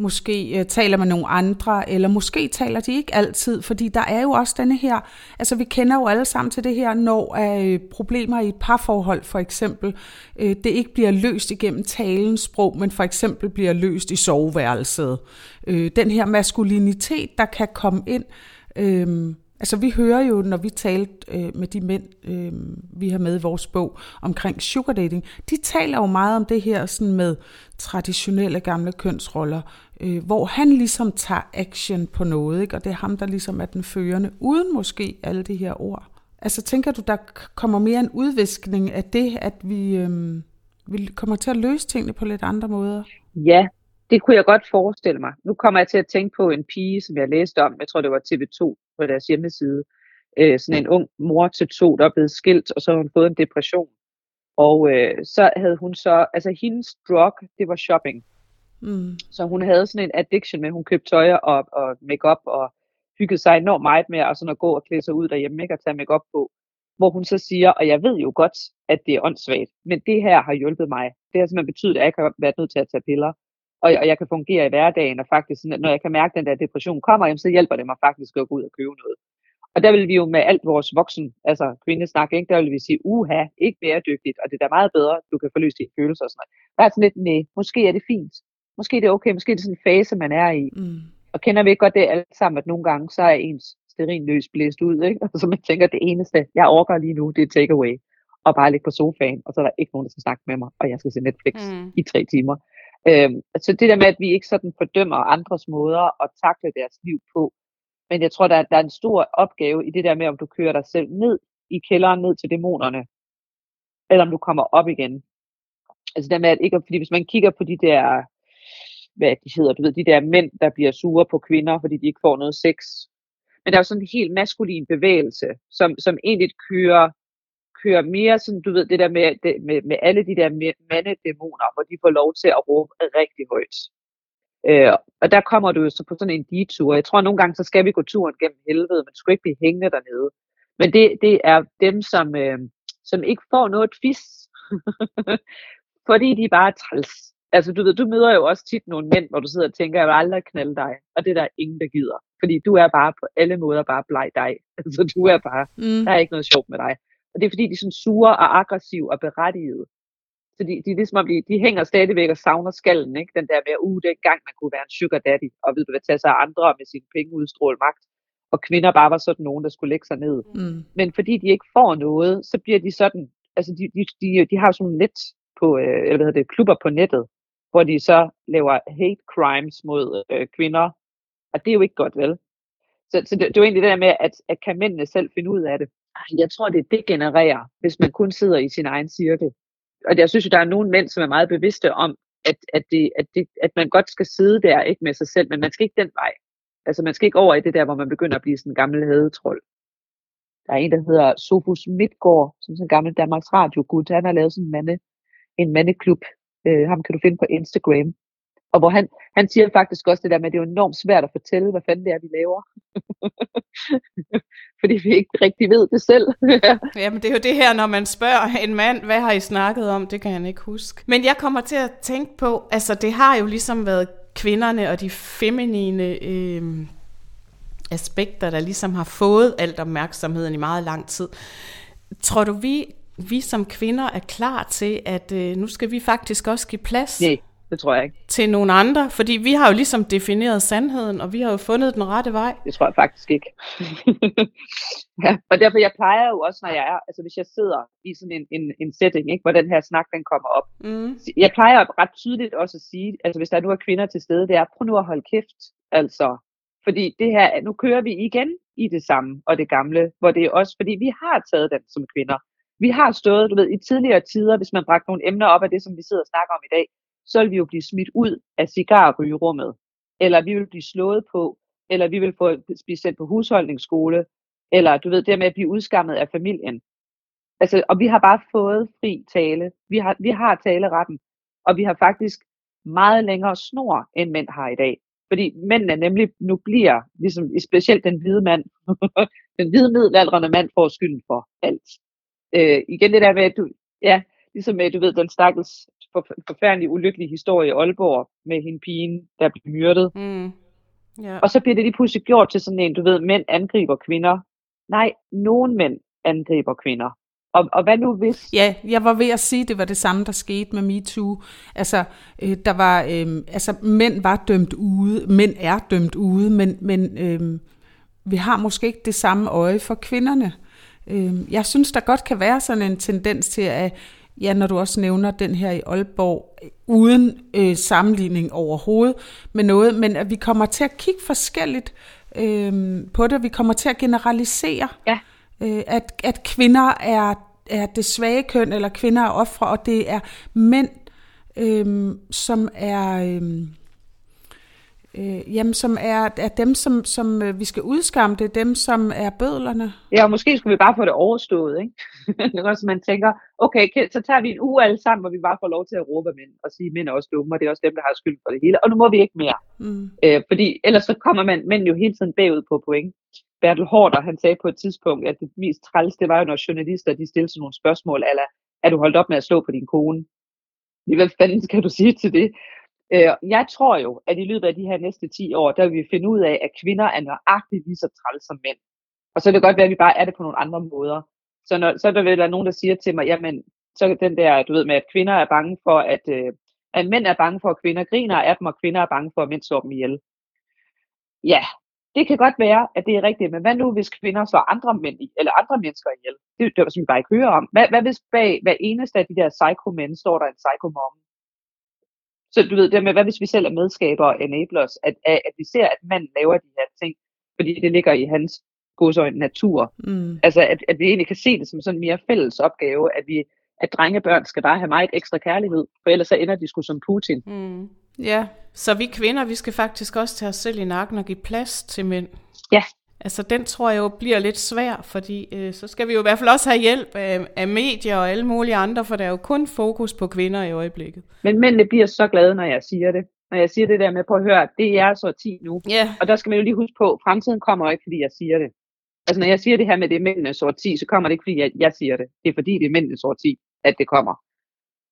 måske øh, taler med nogle andre, eller måske taler de ikke altid, fordi der er jo også denne her, altså vi kender jo alle sammen til det her, når øh, problemer i et parforhold for eksempel, øh, det ikke bliver løst igennem talens sprog, men for eksempel bliver løst i soveværelset. Øh, den her maskulinitet, der kan komme ind, øh, Altså vi hører jo, når vi talte øh, med de mænd, øh, vi har med i vores bog omkring sugar dating, de taler jo meget om det her sådan med traditionelle gamle kønsroller, øh, hvor han ligesom tager action på noget, ikke? og det er ham, der ligesom er den førende, uden måske alle de her ord. Altså tænker du, der kommer mere en udviskning af det, at vi, øh, vi kommer til at løse tingene på lidt andre måder? Ja, det kunne jeg godt forestille mig. Nu kommer jeg til at tænke på en pige, som jeg læste om, jeg tror det var TV2 på deres hjemmeside, øh, sådan en ung mor til to, der er blevet skilt, og så har hun fået en depression. Og øh, så havde hun så, altså hendes drug, det var shopping. Mm. Så hun havde sådan en addiction med, hun købte tøj og, og makeup og hyggede sig enormt meget med at, sådan at gå og klæde sig ud derhjemme, ikke, og tage makeup på. Hvor hun så siger, og jeg ved jo godt, at det er åndssvagt, men det her har hjulpet mig. Det har simpelthen betydet, at jeg ikke har været nødt til at tage piller. Og, og jeg kan fungere i hverdagen, og faktisk, når jeg kan mærke, at den der depression kommer, jamen, så hjælper det mig faktisk at gå ud og købe noget. Og der vil vi jo med alt vores voksen, altså kvindesnak, ikke? der vil vi sige, uha, ikke bæredygtigt, og det er da meget bedre, du kan forløse dine følelser og sådan noget. Der er sådan lidt, nej, måske er det fint. Måske er det okay, måske er det sådan en fase, man er i. Mm. Og kender vi ikke godt det alt sammen, at nogle gange, så er ens løs blæst ud, ikke? Og så man tænker, det eneste, jeg orker lige nu, det er takeaway. Og bare ligge på sofaen, og så er der ikke nogen, der skal snakke med mig, og jeg skal se Netflix mm. i tre timer. Øh, så det der med, at vi ikke sådan fordømmer andres måder at takle deres liv på, men jeg tror, der, der er en stor opgave i det der med, om du kører dig selv ned i kælderen, ned til dæmonerne, eller om du kommer op igen. Altså det med, at ikke, fordi hvis man kigger på de der, hvad de hedder, du ved, de der mænd, der bliver sure på kvinder, fordi de ikke får noget sex. Men der er jo sådan en helt maskulin bevægelse, som, som egentlig kører, kører mere sådan, du ved, det der med, det, med, med alle de der mandedæmoner, hvor de får lov til at råbe rigtig højt. Øh, og der kommer du jo så på sådan en detur. Jeg tror, nogle gange, så skal vi gå turen gennem helvede, men du skal ikke blive hængende dernede. Men det, det er dem, som, øh, som ikke får noget fis, fordi de er bare træls. Altså, du ved, du møder jo også tit nogle mænd, hvor du sidder og tænker, jeg vil aldrig knalde dig. Og det er der ingen, der gider. Fordi du er bare på alle måder bare bleg dig. Altså, du er bare, mm. der er ikke noget sjovt med dig. Og det er fordi, de er sådan sure og aggressive og berettigede. Så de, de, ligesom, de, de hænger stadigvæk og savner skallen, ikke? Den der med, uh, det gang, man kunne være en sugar daddy, og ved du hvad, tage sig af andre med sine penge udstråle magt. Og kvinder bare var sådan nogen, der skulle lægge sig ned. Mm. Men fordi de ikke får noget, så bliver de sådan, altså de, de, de, de har sådan net på, øh, eller hvad hedder det, klubber på nettet, hvor de så laver hate crimes mod øh, kvinder. Og det er jo ikke godt, vel? Så, så det, det er jo egentlig det der med, at, at kan mændene selv finde ud af det. Jeg tror, det degenererer, hvis man kun sidder i sin egen cirkel og jeg synes jo, der er nogle mænd, som er meget bevidste om, at, at, det, at, det, at man godt skal sidde der ikke med sig selv, men man skal ikke den vej. Altså man skal ikke over i det der, hvor man begynder at blive sådan en gammel hadetrold. Der er en, der hedder Sofus Midtgaard, som er en gammel Danmarks radio -gud. Han har lavet sådan en, mande, en mandeklub. Øh, ham kan du finde på Instagram. Og hvor han, han siger faktisk også det der med, at det er enormt svært at fortælle, hvad fanden det er, vi laver. Fordi vi ikke rigtig ved det selv. Jamen det er jo det her, når man spørger en mand, hvad har I snakket om, det kan han ikke huske. Men jeg kommer til at tænke på, altså det har jo ligesom været kvinderne og de feminine øh, aspekter, der ligesom har fået alt opmærksomheden i meget lang tid. Tror du, vi, vi som kvinder er klar til, at øh, nu skal vi faktisk også give plads Nej det tror jeg ikke. Til nogle andre? Fordi vi har jo ligesom defineret sandheden, og vi har jo fundet den rette vej. Det tror jeg faktisk ikke. ja, og derfor jeg plejer jo også, når jeg er, altså hvis jeg sidder i sådan en, en, en setting, ikke, hvor den her snak den kommer op. Mm. Jeg plejer ret tydeligt også at sige, altså hvis der nu er kvinder til stede, det er, prøv nu at holde kæft. Altså, fordi det her, nu kører vi igen i det samme og det gamle, hvor det er også, fordi vi har taget den som kvinder. Vi har stået, du ved, i tidligere tider, hvis man bragte nogle emner op af det, som vi sidder og snakker om i dag, så vil vi jo blive smidt ud af cigarrygerummet, eller vi vil blive slået på, eller vi vil få, blive sendt på husholdningsskole, eller du ved, det med at blive udskammet af familien. Altså, og vi har bare fået fri tale. Vi har, vi har taleretten, og vi har faktisk meget længere snor, end mænd har i dag. Fordi mændene nemlig nu bliver, ligesom specielt den hvide mand, den hvide middelalderende mand får skylden for alt. Øh, igen det der med, at du, ja, ligesom med, du ved, den stakkels forfærdelig ulykkelig historie i Aalborg med hende pigen, der blev myrdet. Mm. Yeah. Og så bliver det lige pludselig gjort til sådan en, du ved, mænd angriber kvinder. Nej, nogen mænd angriber kvinder. Og, og hvad nu hvis... Ja, jeg var ved at sige, at det var det samme, der skete med MeToo. Altså, øh, der var, øh, altså, mænd var dømt ude, mænd er dømt ude, men, men øh, vi har måske ikke det samme øje for kvinderne. Øh, jeg synes, der godt kan være sådan en tendens til, at ja, når du også nævner den her i Aalborg, uden øh, sammenligning overhovedet med noget, men at vi kommer til at kigge forskelligt øh, på det, vi kommer til at generalisere, ja. øh, at, at kvinder er, er det svage køn, eller kvinder er ofre, og det er mænd, øh, som er... Øh, Øh, jamen, som er, er dem, som, som øh, vi skal udskamme, det er dem, som er bødlerne. Ja, og måske skulle vi bare få det overstået, ikke? også man tænker, okay, så tager vi en uge alle sammen, hvor vi bare får lov til at råbe mænd og sige, at mænd er også dumme, og det er også dem, der har skyld for det hele, og nu må vi ikke mere. Mm. Øh, fordi ellers så kommer man mænd jo hele tiden bagud på point. Bertel Hårder, han sagde på et tidspunkt, at det mest træls, det var jo, når journalister, de stillede sådan nogle spørgsmål, eller er du holdt op med at slå på din kone? Hvad fanden skal du sige til det? Øh, jeg tror jo, at i løbet af de her næste 10 år, der vil vi finde ud af, at kvinder er nøjagtigt lige så træls som mænd. Og så er det godt være, at vi bare er det på nogle andre måder. Så, når, så der vil der nogen, der siger til mig, jamen, så den der, du ved med, at kvinder er bange for, at, øh, at mænd er bange for, at kvinder griner af dem, og kvinder er bange for, at mænd slår dem ihjel. Ja, det kan godt være, at det er rigtigt, men hvad nu, hvis kvinder slår andre mænd eller andre mennesker ihjel? Det er som vi bare ikke hører om. Hvad, hvad hvis bag hver eneste af de der psycho-mænd står der en psycho-mom? Så du ved, det med, hvad hvis vi selv er medskaber og enablers, at, at, at vi ser, at manden laver de her ting, fordi det ligger i hans godsøjne natur. Mm. Altså, at, at vi egentlig kan se det som sådan en mere fælles opgave, at vi at drengebørn skal bare have meget ekstra kærlighed, for ellers så ender de sgu som Putin. Mm. Ja, så vi kvinder, vi skal faktisk også tage os selv i nakken og give plads til mænd. Ja, Altså den tror jeg jo bliver lidt svær, fordi øh, så skal vi jo i hvert fald også have hjælp af, af medier og alle mulige andre, for der er jo kun fokus på kvinder i øjeblikket. Men mændene bliver så glade, når jeg siger det. Når jeg siger det der med, på at høre, det er så 10 nu. Yeah. Og der skal man jo lige huske på, fremtiden kommer ikke, fordi jeg siger det. Altså når jeg siger det her med, det er mændenes 10, så kommer det ikke, fordi jeg, jeg siger det. Det er fordi, det er mændenes 10, at det kommer.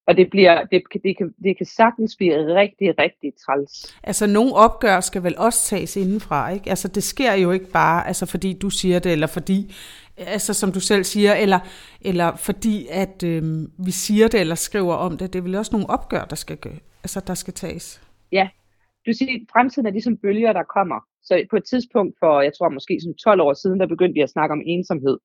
Og det, bliver, det, det, kan, det kan sagtens blive rigtig, rigtig træls. Altså, nogle opgør skal vel også tages indenfra, ikke? Altså, det sker jo ikke bare, altså, fordi du siger det, eller fordi, altså, som du selv siger, eller, eller fordi, at øh, vi siger det, eller skriver om det. Det er vel også nogle opgør, der skal, altså, der skal tages. Ja, du siger, fremtiden er ligesom bølger, der kommer. Så på et tidspunkt for, jeg tror måske sådan 12 år siden, der begyndte vi at snakke om ensomhed.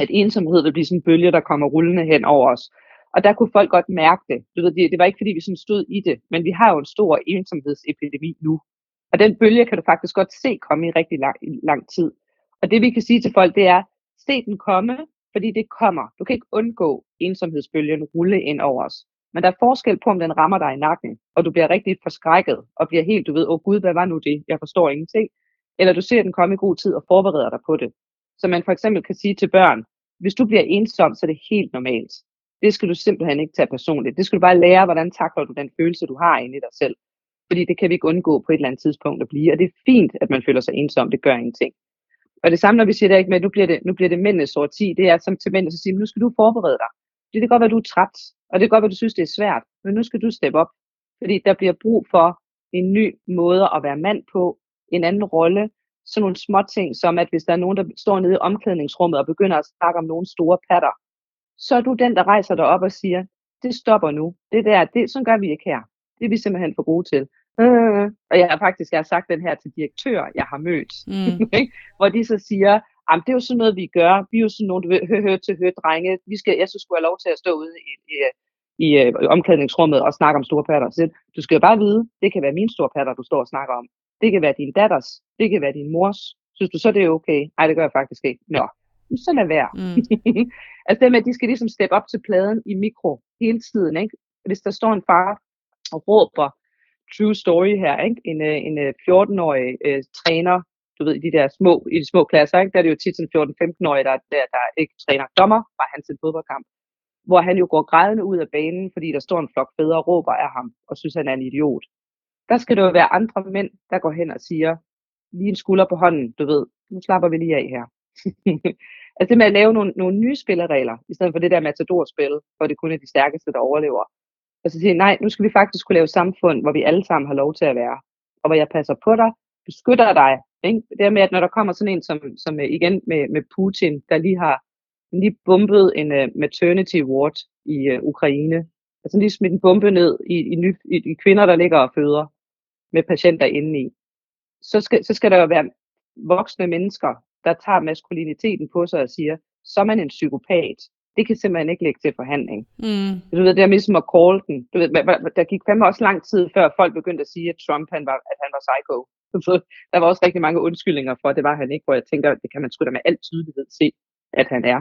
At ensomhed vil blive sådan en bølge, der kommer rullende hen over os. Og der kunne folk godt mærke det. Du ved, det, det var ikke fordi, vi sådan stod i det, men vi har jo en stor ensomhedsepidemi nu. Og den bølge kan du faktisk godt se komme i rigtig lang, lang tid. Og det vi kan sige til folk, det er, se den komme, fordi det kommer. Du kan ikke undgå ensomhedsbølgen rulle ind over os. Men der er forskel på, om den rammer dig i nakken, og du bliver rigtig forskrækket, og bliver helt, du ved, åh gud, hvad var nu det? Jeg forstår ingenting. Eller du ser den komme i god tid og forbereder dig på det. Så man for eksempel kan sige til børn, hvis du bliver ensom, så er det helt normalt. Det skal du simpelthen ikke tage personligt. Det skal du bare lære, hvordan takler du den følelse, du har inde i dig selv. Fordi det kan vi ikke undgå på et eller andet tidspunkt at blive. Og det er fint, at man føler sig ensom. Det gør ingenting. Og det samme, når vi siger det ikke med, at nu bliver det, nu bliver det mændenes sort 10, det er som til mændene, at sige, nu skal du forberede dig. Fordi Det kan godt være, at du er træt, og det kan godt være, at du synes, det er svært, men nu skal du steppe op. Fordi der bliver brug for en ny måde at være mand på, en anden rolle, sådan nogle små ting, som at hvis der er nogen, der står nede i omklædningsrummet og begynder at snakke om nogle store patter, så er du den, der rejser dig op og siger, det stopper nu. Det der, det, sådan gør vi ikke her. Det er vi simpelthen for gode til. Øh, og jeg har faktisk jeg har sagt den her til direktører, jeg har mødt, mm. hvor de så siger, det er jo sådan noget, vi gør. Vi er jo sådan nogle, hør, hør til hør, drenge. Vi skal, jeg skulle have lov til at stå ude i, i, i, i omklædningsrummet og snakke om store patter. Så du skal jo bare vide, det kan være mine store patter, du står og snakker om. Det kan være din datters. Det kan være din mors. Synes du så, det er okay? Nej, det gør jeg faktisk ikke. Nå, så lad være. Mm. altså det med, at de skal ligesom steppe op til pladen i mikro hele tiden. Ikke? Hvis der står en far og råber true story her, ikke? en, øh, en 14-årig øh, øh, træner, du ved, i de der små, i de små klasser, ikke? der er det jo tit sådan 14-15-årige, der, der, der ikke træner dommer, var han til fodboldkamp, hvor han jo går grædende ud af banen, fordi der står en flok fædre og råber af ham, og synes, han er en idiot. Der skal det jo være andre mænd, der går hen og siger, lige en skulder på hånden, du ved, nu slapper vi lige af her. Altså det med at lave nogle, nogle nye spilleregler, i stedet for det der matadorspil, hvor det kun er de stærkeste, der overlever. Og så sige, nej, nu skal vi faktisk kunne lave et samfund, hvor vi alle sammen har lov til at være. Og hvor jeg passer på dig, beskytter dig. Ikke? Det med, at når der kommer sådan en som, som øh, igen med, med Putin, der lige har lige bumpet en uh, maternity ward i uh, Ukraine. Altså lige smidt en bombe ned i, i, ny, i, i kvinder, der ligger og føder med patienter indeni. Så skal, så skal der jo være voksne mennesker, der tager maskuliniteten på sig og siger, så er man en psykopat. Det kan simpelthen ikke lægge til forhandling. Mm. Du ved, det er ligesom at call den. Du ved, der gik fandme også lang tid, før folk begyndte at sige, at Trump han var, at han var psycho. Så der var også rigtig mange undskyldninger for, at det var han ikke, hvor jeg tænker, det kan man sgu da med al tydelighed se, at han er.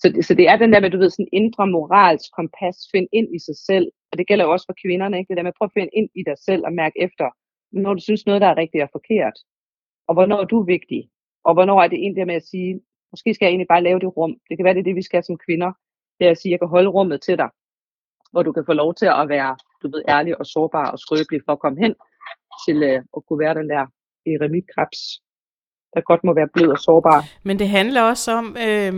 Så det, så det er den der med, du ved, sådan indre moralsk kompas, find ind i sig selv. Og det gælder jo også for kvinderne, ikke? Det der med at prøve at finde ind i dig selv og mærke efter, Hvornår du synes noget, der er rigtigt og forkert. Og hvornår du er vigtig. Og hvornår er det egentlig med at sige, måske skal jeg egentlig bare lave det rum. Det kan være, det er det, vi skal som kvinder. Det er at sige, at jeg kan holde rummet til dig. Hvor du kan få lov til at være, du ved, ærlig og sårbar og skrøbelig for at komme hen til øh, at kunne være den der eremitkrebs, der godt må være blød og sårbar. Men det handler også om, øh,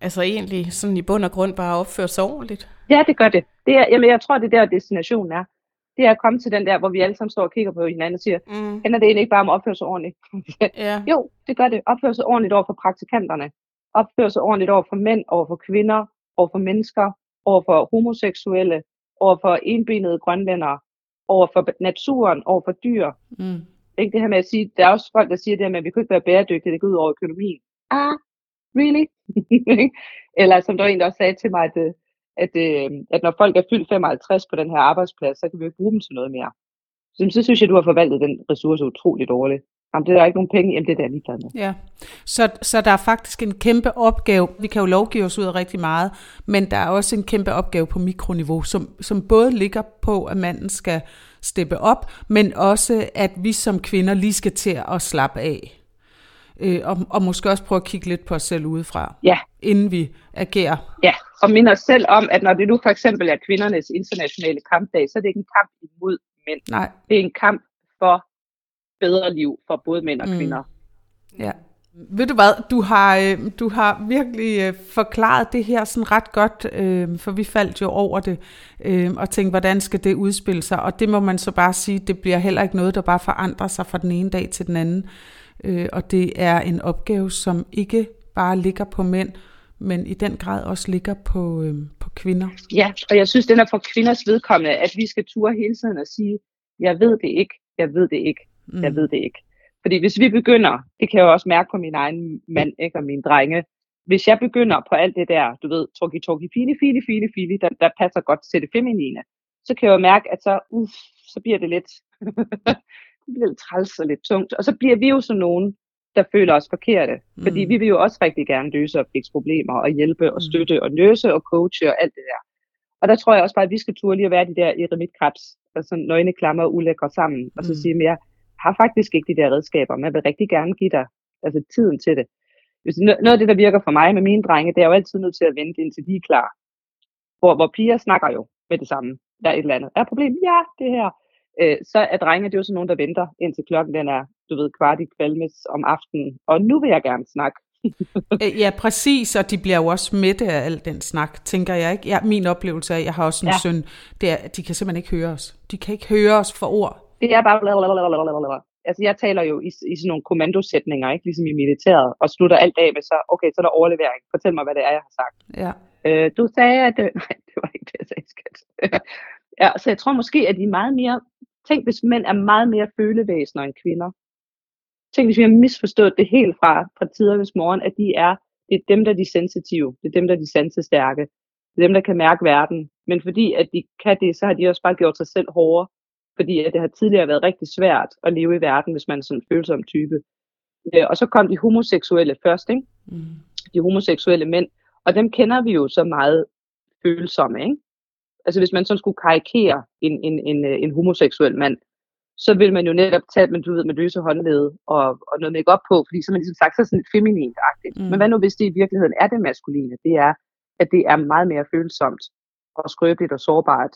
altså egentlig sådan i bund og grund bare at opføre sig ordentligt. Ja, det gør det. det er, jamen, jeg tror, det er der, destinationen er. Det er at komme til den der, hvor vi alle sammen står og kigger på hinanden og siger, mm. handler det egentlig ikke bare om at opføre sig ordentligt? ja. Jo, det gør det. Opføre sig ordentligt over for praktikanterne. Opføre sig ordentligt over for mænd, over for kvinder, over for mennesker, over for homoseksuelle, over for enbenede grønlændere, over for naturen, over for dyr. Mm. Ikke det her med at sige, der er også folk, der siger det her med, at vi kan ikke være bæredygtige, det går ud over økonomien. Ah, really? Eller som der en, der også sagde til mig, at, øh, at, øh, at når folk er fyldt 55 på den her arbejdsplads, så kan vi jo bruge dem til noget mere. Så, så synes jeg, du har forvaltet den ressource utroligt dårligt. Jamen, det er der ikke nogen penge, jamen det er der lige med. Ja, så, så der er faktisk en kæmpe opgave. Vi kan jo lovgive os ud af rigtig meget, men der er også en kæmpe opgave på mikroniveau, som, som både ligger på, at manden skal steppe op, men også, at vi som kvinder lige skal til at slappe af. Øh, og, og måske også prøve at kigge lidt på os selv udefra, ja. inden vi agerer. Ja, og minde os selv om, at når det nu for eksempel er kvindernes internationale kampdag, så er det ikke en kamp imod mænd. Nej. Det er en kamp for bedre liv for både mænd og mm. kvinder. Ja. Ved du hvad, du har, øh, du har virkelig øh, forklaret det her sådan ret godt, øh, for vi faldt jo over det, og tænkte, hvordan skal det udspille sig? Og det må man så bare sige, det bliver heller ikke noget, der bare forandrer sig fra den ene dag til den anden. Og det er en opgave, som ikke bare ligger på mænd, men i den grad også ligger på, på kvinder. Ja, og jeg synes, den er for kvinders vedkommende, at vi skal ture hele tiden og sige, jeg ved det ikke, jeg ved det ikke, mm. jeg ved det ikke. Fordi hvis vi begynder, det kan jeg jo også mærke på min egen mand ikke, og mine drenge, hvis jeg begynder på alt det der, du ved, toki toki fili fili fili fili, der, der passer godt til det feminine, så kan jeg jo mærke, at så, uff, så bliver det lidt, det bliver lidt træls og lidt tungt. Og så bliver vi jo sådan nogen, der føler os forkerte. Mm. Fordi vi vil jo også rigtig gerne løse og fikse problemer og hjælpe og mm. støtte og nøse og coache og alt det der. Og der tror jeg også bare, at vi skal turde lige at være de der eremitkrebs, altså nøgne klammer og ulækre sammen, og så mm. sige mere, har faktisk ikke de der redskaber, men jeg vil rigtig gerne give dig altså, tiden til det. Hvis noget af det, der virker for mig med mine drenge, det er jo altid nødt til at vente, indtil de er klar. Hvor, hvor piger snakker jo med det samme. Der er et eller andet. Er problem? Ja, det her. Øh, så er drenge, det er jo sådan nogen, der venter, indtil klokken den er, du ved, kvart i kvalmes om aftenen. Og nu vil jeg gerne snakke. Øh, ja, præcis, og de bliver jo også mætte af al den snak, tænker jeg ikke. Ja, min oplevelse er, at jeg har også en ja. søn, det er, de kan simpelthen ikke høre os. De kan ikke høre os for ord det er bare. Altså jeg taler jo i, i sådan nogle kommandosætninger, ikke? ligesom i militæret, og slutter alt af med så, okay, så er der overlevering. Fortæl mig, hvad det er, jeg har sagt. Ja. Øh, du sagde, at... Øh, nej, det var ikke det, jeg sagde, skat. ja, så jeg tror måske, at de er meget mere... Tænk, hvis mænd er meget mere følevæsener end kvinder. Tænk, hvis vi har misforstået det helt fra, fra tidernes morgen, at de er, det er dem, der er de sensitive. Det er dem, der er de sansestærke. Det er dem, der kan mærke verden. Men fordi at de kan det, så har de også bare gjort sig selv hårdere fordi at det har tidligere været rigtig svært at leve i verden, hvis man er sådan en følsom type. Øh, og så kom de homoseksuelle først, ikke? Mm. de homoseksuelle mænd, og dem kender vi jo så meget følsomme. Ikke? Altså hvis man sådan skulle karikere en, en, en, øh, en homoseksuel mand, så vil man jo netop tage, men du ved, med løse håndled og, og noget make op på, fordi så er man ligesom sagt, så sådan lidt feminint-agtigt. Mm. Men hvad nu, hvis det i virkeligheden er det maskuline? Det er, at det er meget mere følsomt og skrøbeligt og sårbart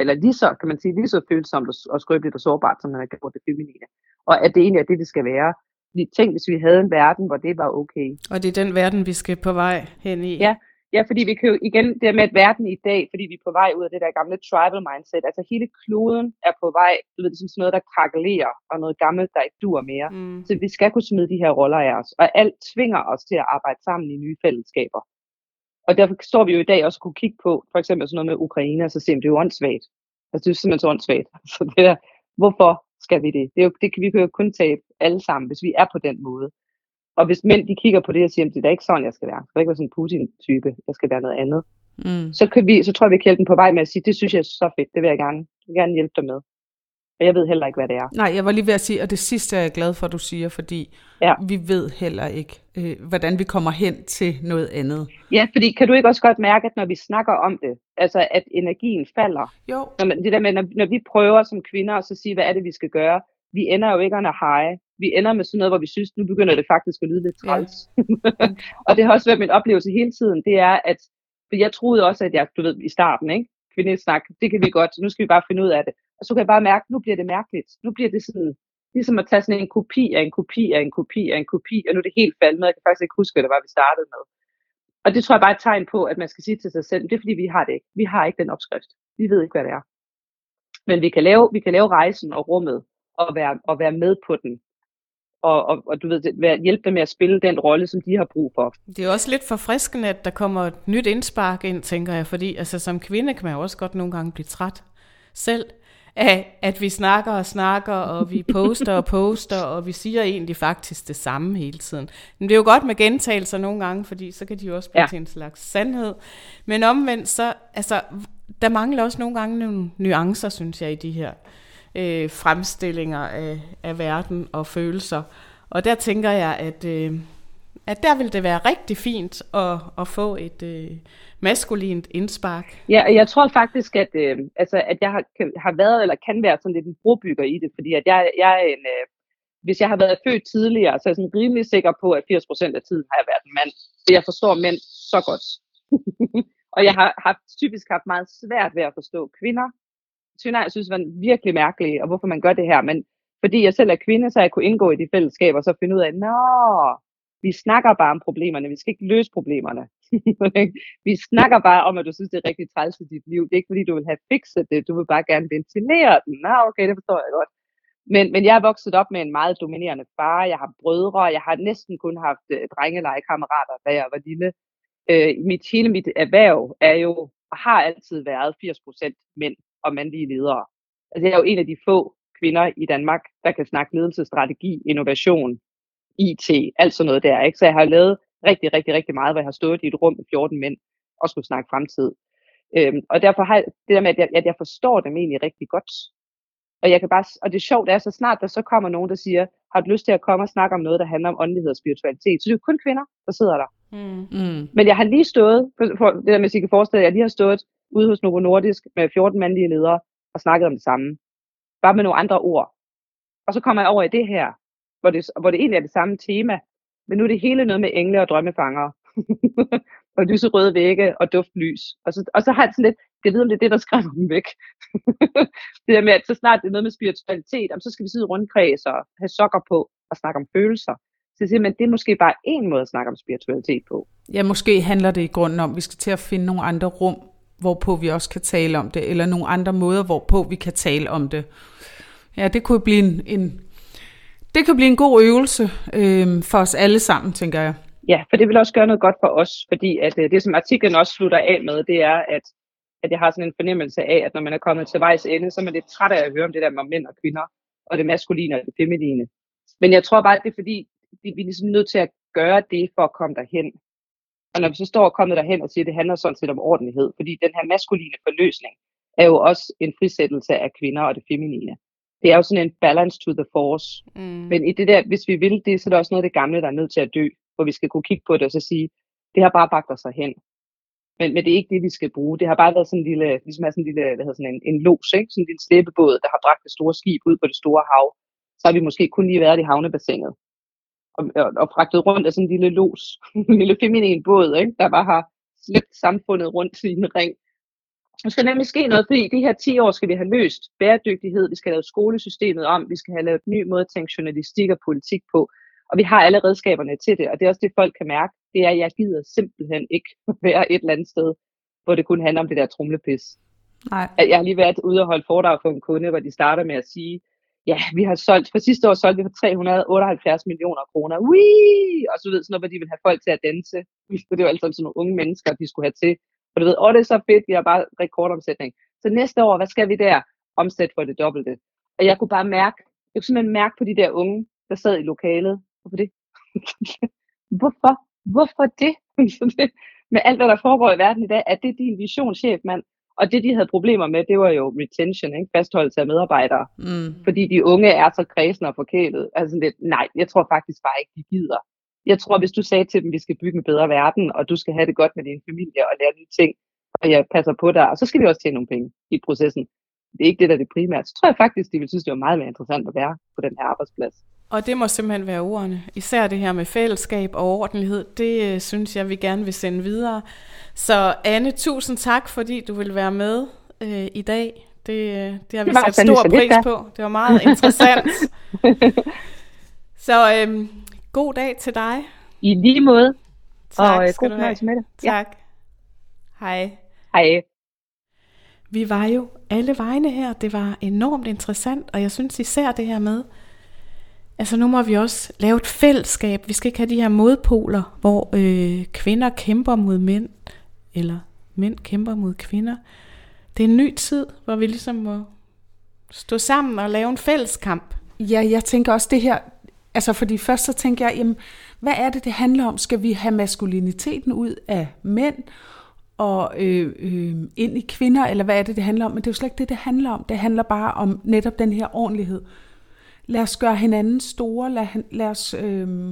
eller lige så, kan man sige, lige så følsomt og skrøbeligt og sårbart, som man har gjort det feminine. Og at det egentlig er det, det skal være. Fordi tænk, hvis vi havde en verden, hvor det var okay. Og det er den verden, vi skal på vej hen i. Ja, ja fordi vi kan jo igen, det med at verden i dag, fordi vi er på vej ud af det der gamle tribal mindset, altså hele kloden er på vej, du ved, det er sådan noget, der krakelerer, og noget gammelt, der ikke dur mere. Mm. Så vi skal kunne smide de her roller af os, og alt tvinger os til at arbejde sammen i nye fællesskaber. Og derfor står vi jo i dag også kunne kigge på, for eksempel sådan noget med Ukraine, og så siger det er jo åndssvagt. Altså det er simpelthen så åndssvagt. Så det der, hvorfor skal vi det? det, er jo, det vi kan jo kun tabe alle sammen, hvis vi er på den måde. Og hvis mænd de kigger på det og siger, at det er ikke sådan, jeg skal være. Jeg skal ikke være sådan en Putin-type. Jeg skal være noget andet. Mm. Så, kan vi, så tror jeg, vi kan hjælpe dem på vej med at sige, det synes jeg er så fedt. Det vil jeg gerne, jeg vil gerne hjælpe dig med. Og jeg ved heller ikke, hvad det er. Nej, jeg var lige ved at sige, og det sidste er jeg glad for, at du siger, fordi ja. vi ved heller ikke, øh, hvordan vi kommer hen til noget andet. Ja, fordi kan du ikke også godt mærke, at når vi snakker om det, altså at energien falder? Jo. Når man, det der med, når, når vi prøver som kvinder at så sige, hvad er det, vi skal gøre, vi ender jo ikke under high. Vi ender med sådan noget, hvor vi synes, nu begynder det faktisk at lyde lidt træls. Ja. og det har også været min oplevelse hele tiden, det er, at for jeg troede også, at jeg, du ved, i starten, ikke? kvindesnak, det kan vi godt, nu skal vi bare finde ud af det. Og så kan jeg bare mærke, nu bliver det mærkeligt. Nu bliver det sådan, ligesom at tage sådan en kopi af en kopi af en kopi af en kopi, og nu er det helt faldet med. Jeg kan faktisk ikke huske, hvad det var, vi startede med. Og det tror jeg bare er et tegn på, at man skal sige til sig selv, det er fordi, vi har det ikke. Vi har ikke den opskrift. Vi ved ikke, hvad det er. Men vi kan lave, vi kan lave rejsen og rummet, og være, og være med på den. Og, og, og du ved, hjælpe dem med at spille den rolle, som de har brug for. Det er også lidt forfriskende, at der kommer et nyt indspark ind, tænker jeg, fordi altså, som kvinde kan man jo også godt nogle gange blive træt selv af, at vi snakker og snakker, og vi poster og poster, og vi siger egentlig faktisk det samme hele tiden. Men det er jo godt med gentagelser nogle gange, fordi så kan de jo også blive ja. til en slags sandhed. Men omvendt så, altså, der mangler også nogle gange nogle nuancer, synes jeg, i de her øh, fremstillinger af, af verden og følelser. Og der tænker jeg, at, øh, at der vil det være rigtig fint at, at få et øh, maskulint indspark. Ja, og jeg tror faktisk, at, øh, altså, at jeg har, har været eller kan være sådan lidt en brobygger i det, fordi at jeg, jeg er en, øh, hvis jeg har været født tidligere, så er jeg sådan rimelig sikker på, at 80% af tiden har jeg været en mand. Så jeg forstår mænd så godt. og jeg har haft, typisk haft meget svært ved at forstå kvinder, synes, jeg synes, var virkelig mærkelige, og hvorfor man gør det her. Men fordi jeg selv er kvinde, så jeg kunne indgå i de fællesskaber, og så finde ud af, nå, vi snakker bare om problemerne, vi skal ikke løse problemerne. vi snakker bare om, at du synes, det er rigtig træls i dit liv. Det er ikke, fordi du vil have fikset det, du vil bare gerne ventilere den. Nå, okay, det forstår jeg godt. Men, men jeg er vokset op med en meget dominerende far. Jeg har brødre. Jeg har næsten kun haft uh, drengelegekammerater, da jeg var lille. Øh, mit, hele mit erhverv er jo, og har altid været 80% mænd og mandlige ledere. Altså jeg er jo en af de få kvinder i Danmark, der kan snakke ledelsesstrategi, innovation, IT, alt sådan noget der. Ikke? Så jeg har lavet rigtig, rigtig, rigtig meget, hvor jeg har stået i et rum med 14 mænd og skulle snakke fremtid. Øhm, og derfor har jeg, det der med, at jeg, at jeg forstår dem egentlig rigtig godt. Og, jeg kan bare, og det er sjovt, er, så snart der så kommer nogen, der siger, har du lyst til at komme og snakke om noget, der handler om åndelighed og spiritualitet, så det er jo kun kvinder, der sidder der. Mm. Mm. Men jeg har lige stået, for, for det der med, at I kan forestille jer, jeg lige har stået ude hos Novo Nordisk med 14 mandlige ledere og snakkede om det samme. Bare med nogle andre ord. Og så kommer jeg over i det her, hvor det, hvor det egentlig er det samme tema, men nu er det hele noget med engle og drømmefangere. og lyserøde vægge og duftlys. Og så, og så har jeg sådan lidt, jeg ved om det er det, der skræmmer dem væk. det der med, at så snart det er noget med spiritualitet, så skal vi sidde rundkreds og have sokker på og snakke om følelser. Så jeg siger, men det er måske bare en måde at snakke om spiritualitet på. Ja, måske handler det i grunden om, at vi skal til at finde nogle andre rum, hvorpå vi også kan tale om det, eller nogle andre måder, hvorpå vi kan tale om det. Ja, det kunne blive en, en det kan blive en god øvelse øh, for os alle sammen, tænker jeg. Ja, for det vil også gøre noget godt for os, fordi at øh, det, som artiklen også slutter af med, det er, at, at jeg har sådan en fornemmelse af, at når man er kommet til vejs ende, så er man lidt træt af at høre om det der med mænd og kvinder, og det maskuline og det feminine. Men jeg tror bare, at det er fordi, vi er ligesom nødt til at gøre det for at komme derhen. Og når vi så står og kommet derhen og siger, at det handler sådan set om ordentlighed, fordi den her maskuline forløsning er jo også en frisættelse af kvinder og det feminine. Det er jo sådan en balance to the force. Mm. Men i det der, hvis vi vil det, så er det også noget af det gamle, der er nødt til at dø, hvor vi skal kunne kigge på det og så sige, det har bare bagt os hen. Men, men det er ikke det, vi skal bruge. Det har bare været sådan en lille, ligesom sådan en lille, hvad hedder sådan en, en los, ikke? sådan en lille slæbebåd, der har bragt det store skib ud på det store hav. Så har vi måske kun lige været i havnebassinet og, og, og fragtet rundt af sådan en lille los, en lille feminin båd, ikke? der bare har slæbt samfundet rundt i en ring. Der skal nemlig ske noget, fordi de her 10 år skal vi have løst bæredygtighed, vi skal have lavet skolesystemet om, vi skal have lavet en ny måde at tænke journalistik og politik på, og vi har alle redskaberne til det, og det er også det, folk kan mærke, det er, at jeg gider simpelthen ikke være et eller andet sted, hvor det kun handler om det der trumlepis. Nej. Jeg har lige været ude og holde foredrag for en kunde, hvor de starter med at sige, ja, vi har solgt, for sidste år solgte vi for 378 millioner kroner. Wee! Og så ved sådan noget, hvor de vil have folk til at danse. Det var altid sådan nogle unge mennesker, de skulle have til. Og du ved, åh, det er så fedt, vi har bare rekordomsætning. Så næste år, hvad skal vi der? Omsæt for det dobbelte. Og jeg kunne bare mærke, jeg kunne simpelthen mærke på de der unge, der sad i lokalet. Hvorfor det? Hvorfor? Hvorfor det? med alt, hvad der foregår i verden i dag, er det din vision, chef, mand? Og det, de havde problemer med, det var jo retention, ikke? fastholdelse af medarbejdere. Mm. Fordi de unge er så kredsende og forkælet. Altså lidt, nej, jeg tror faktisk bare ikke, de gider. Jeg tror, hvis du sagde til dem, vi skal bygge en bedre verden, og du skal have det godt med din familie og lære nye ting, og jeg passer på dig, og så skal vi også tjene nogle penge i processen. det er ikke det, der er det primære. Så tror jeg faktisk, de vil synes, det var meget mere interessant at være på den her arbejdsplads. Og det må simpelthen være ordene. Især det her med fællesskab og ordentlighed, det øh, synes jeg, vi gerne vil sende videre. Så Anne, tusind tak, fordi du vil være med øh, i dag. Det, øh, det har vi sat stor pris på. Det var meget interessant. så øh, god dag til dig. I lige måde. Tak, og øh, god fornøjelse med det. Tak. Ja. Hej. Hej. Vi var jo alle vegne her. Det var enormt interessant, og jeg synes især det her med, altså nu må vi også lave et fællesskab. Vi skal ikke have de her modpoler, hvor øh, kvinder kæmper mod mænd, eller mænd kæmper mod kvinder. Det er en ny tid, hvor vi ligesom må stå sammen og lave en fælleskamp. Ja, jeg tænker også det her, altså fordi først så tænker jeg, jamen, hvad er det, det handler om? Skal vi have maskuliniteten ud af mænd og øh, øh, ind i kvinder, eller hvad er det, det handler om? Men det er jo slet ikke det, det handler om. Det handler bare om netop den her ordentlighed. Lad os gøre hinanden store, lad, lad os øh,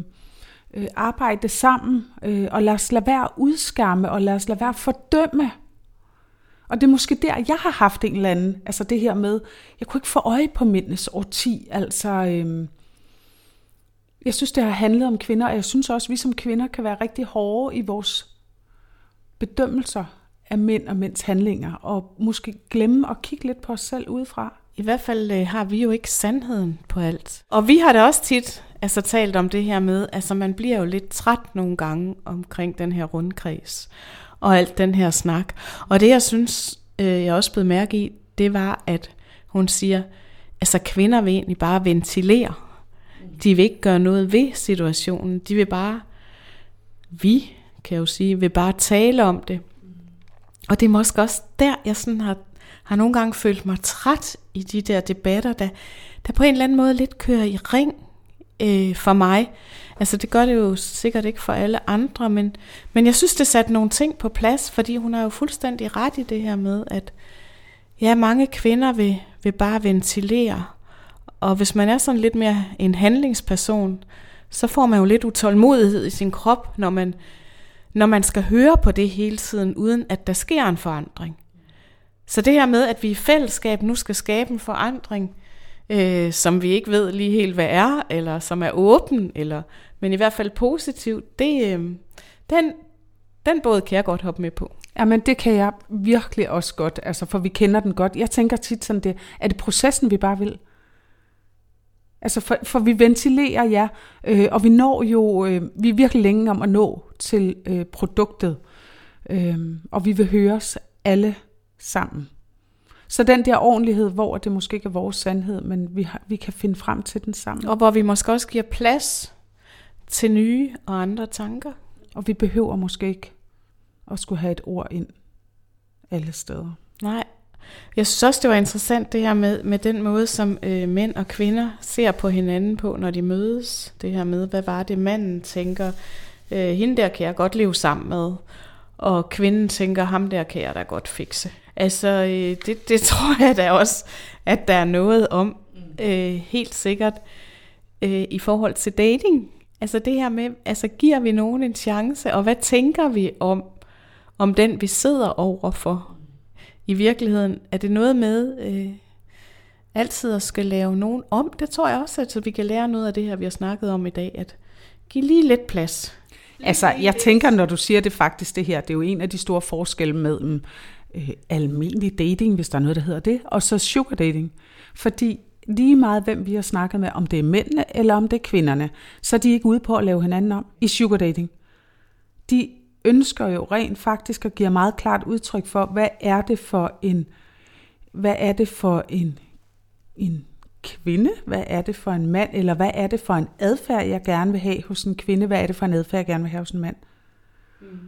øh, arbejde sammen, øh, og lad os lade være udskamme, og lad os lade være fordømme. Og det er måske der, jeg har haft en eller anden, altså det her med, jeg kunne ikke få øje på mændenes årti, altså... Øh, jeg synes, det har handlet om kvinder, og jeg synes også, at vi som kvinder kan være rigtig hårde i vores bedømmelser af mænd og mænds handlinger, og måske glemme at kigge lidt på os selv udefra. I hvert fald øh, har vi jo ikke sandheden på alt. Og vi har da også tit altså, talt om det her med, altså man bliver jo lidt træt nogle gange omkring den her rundkreds, og alt den her snak. Og det jeg synes, øh, jeg også blev mærke i, det var, at hun siger, altså kvinder vil egentlig bare ventilere. De vil ikke gøre noget ved situationen. De vil bare, vi kan jeg jo sige, vil bare tale om det. Og det er måske også der, jeg sådan har, har nogle gange følt mig træt i de der debatter, der, der på en eller anden måde lidt kører i ring øh, for mig. Altså det gør det jo sikkert ikke for alle andre, men, men jeg synes, det satte nogle ting på plads, fordi hun har jo fuldstændig ret i det her med, at ja, mange kvinder vil, vil bare ventilere. Og hvis man er sådan lidt mere en handlingsperson, så får man jo lidt utålmodighed i sin krop, når man når man skal høre på det hele tiden, uden at der sker en forandring. Så det her med, at vi i fællesskab nu skal skabe en forandring, øh, som vi ikke ved lige helt, hvad er, eller som er åben, eller, men i hvert fald positiv, det, øh, den, den både kan jeg godt hoppe med på. Jamen det kan jeg virkelig også godt, altså for vi kender den godt. Jeg tænker tit sådan det, er det processen, vi bare vil? Altså for, for vi ventilerer, ja, øh, og vi når jo, øh, vi er virkelig længe om at nå til øh, produktet, øh, og vi vil høres alle sammen. Så den der ordentlighed, hvor det måske ikke er vores sandhed, men vi, har, vi kan finde frem til den sammen. Og hvor vi måske også giver plads til nye og andre tanker. Og vi behøver måske ikke at skulle have et ord ind alle steder. Nej, jeg synes også, det var interessant det her med, med den måde, som øh, mænd og kvinder ser på hinanden på, når de mødes. Det her med, hvad var det manden tænker, øh, hende der kan jeg godt leve sammen med, og kvinden tænker, ham der kan jeg da godt fikse. Altså, øh, det, det tror jeg da også, at der er noget om, øh, helt sikkert, øh, i forhold til dating. Altså det her med, altså giver vi nogen en chance, og hvad tænker vi om, om den vi sidder overfor? i virkeligheden, er det noget med øh, altid at skal lave nogen om? Det tror jeg også, at så vi kan lære noget af det her, vi har snakket om i dag, at give lige lidt plads. Altså, jeg tænker, når du siger det faktisk, det her, det er jo en af de store forskelle mellem øh, almindelig dating, hvis der er noget, der hedder det, og så sugar dating. Fordi lige meget, hvem vi har snakket med, om det er mændene eller om det er kvinderne, så er de ikke ude på at lave hinanden om i sugar dating. De ønsker jo rent faktisk at give meget klart udtryk for, hvad er det for en, hvad er det for en, en kvinde, hvad er det for en mand, eller hvad er det for en adfærd, jeg gerne vil have hos en kvinde, hvad er det for en adfærd, jeg gerne vil have hos en mand. Mm.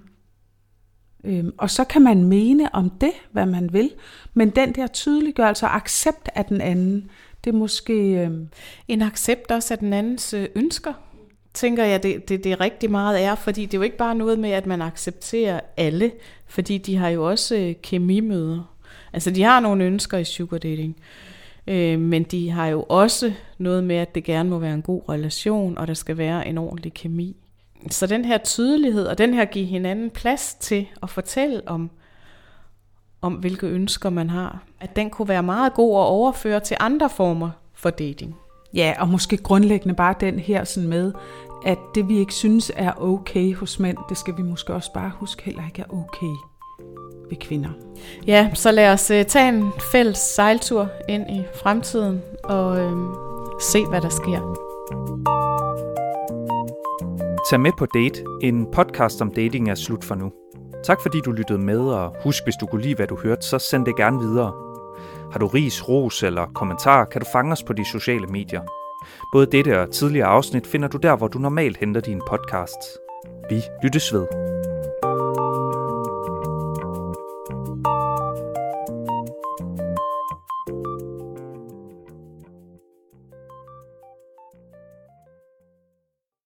Øhm, og så kan man mene om det, hvad man vil, men den der tydeliggørelse og accept af den anden, det er måske... Øhm, en accept også af den andens øh, ønsker tænker jeg, det, det, det rigtig meget er, fordi det er jo ikke bare noget med, at man accepterer alle, fordi de har jo også øh, kemimøder. Altså de har nogle ønsker i sugar dating, øh, men de har jo også noget med, at det gerne må være en god relation, og der skal være en ordentlig kemi. Så den her tydelighed, og den her give hinanden plads til at fortælle om, om, hvilke ønsker man har. At den kunne være meget god at overføre til andre former for dating. Ja, og måske grundlæggende bare den her sådan med, at det vi ikke synes er okay hos mænd, det skal vi måske også bare huske heller ikke er okay ved kvinder. Ja, så lad os uh, tage en fælles sejltur ind i fremtiden og uh, se, hvad der sker. Tag med på Date, en podcast om dating er slut for nu. Tak fordi du lyttede med, og husk, hvis du kunne lide, hvad du hørte, så send det gerne videre. Har du ris, ros eller kommentar, kan du fange os på de sociale medier. Både dette og tidligere afsnit finder du der, hvor du normalt henter dine podcasts. Vi lyttes ved.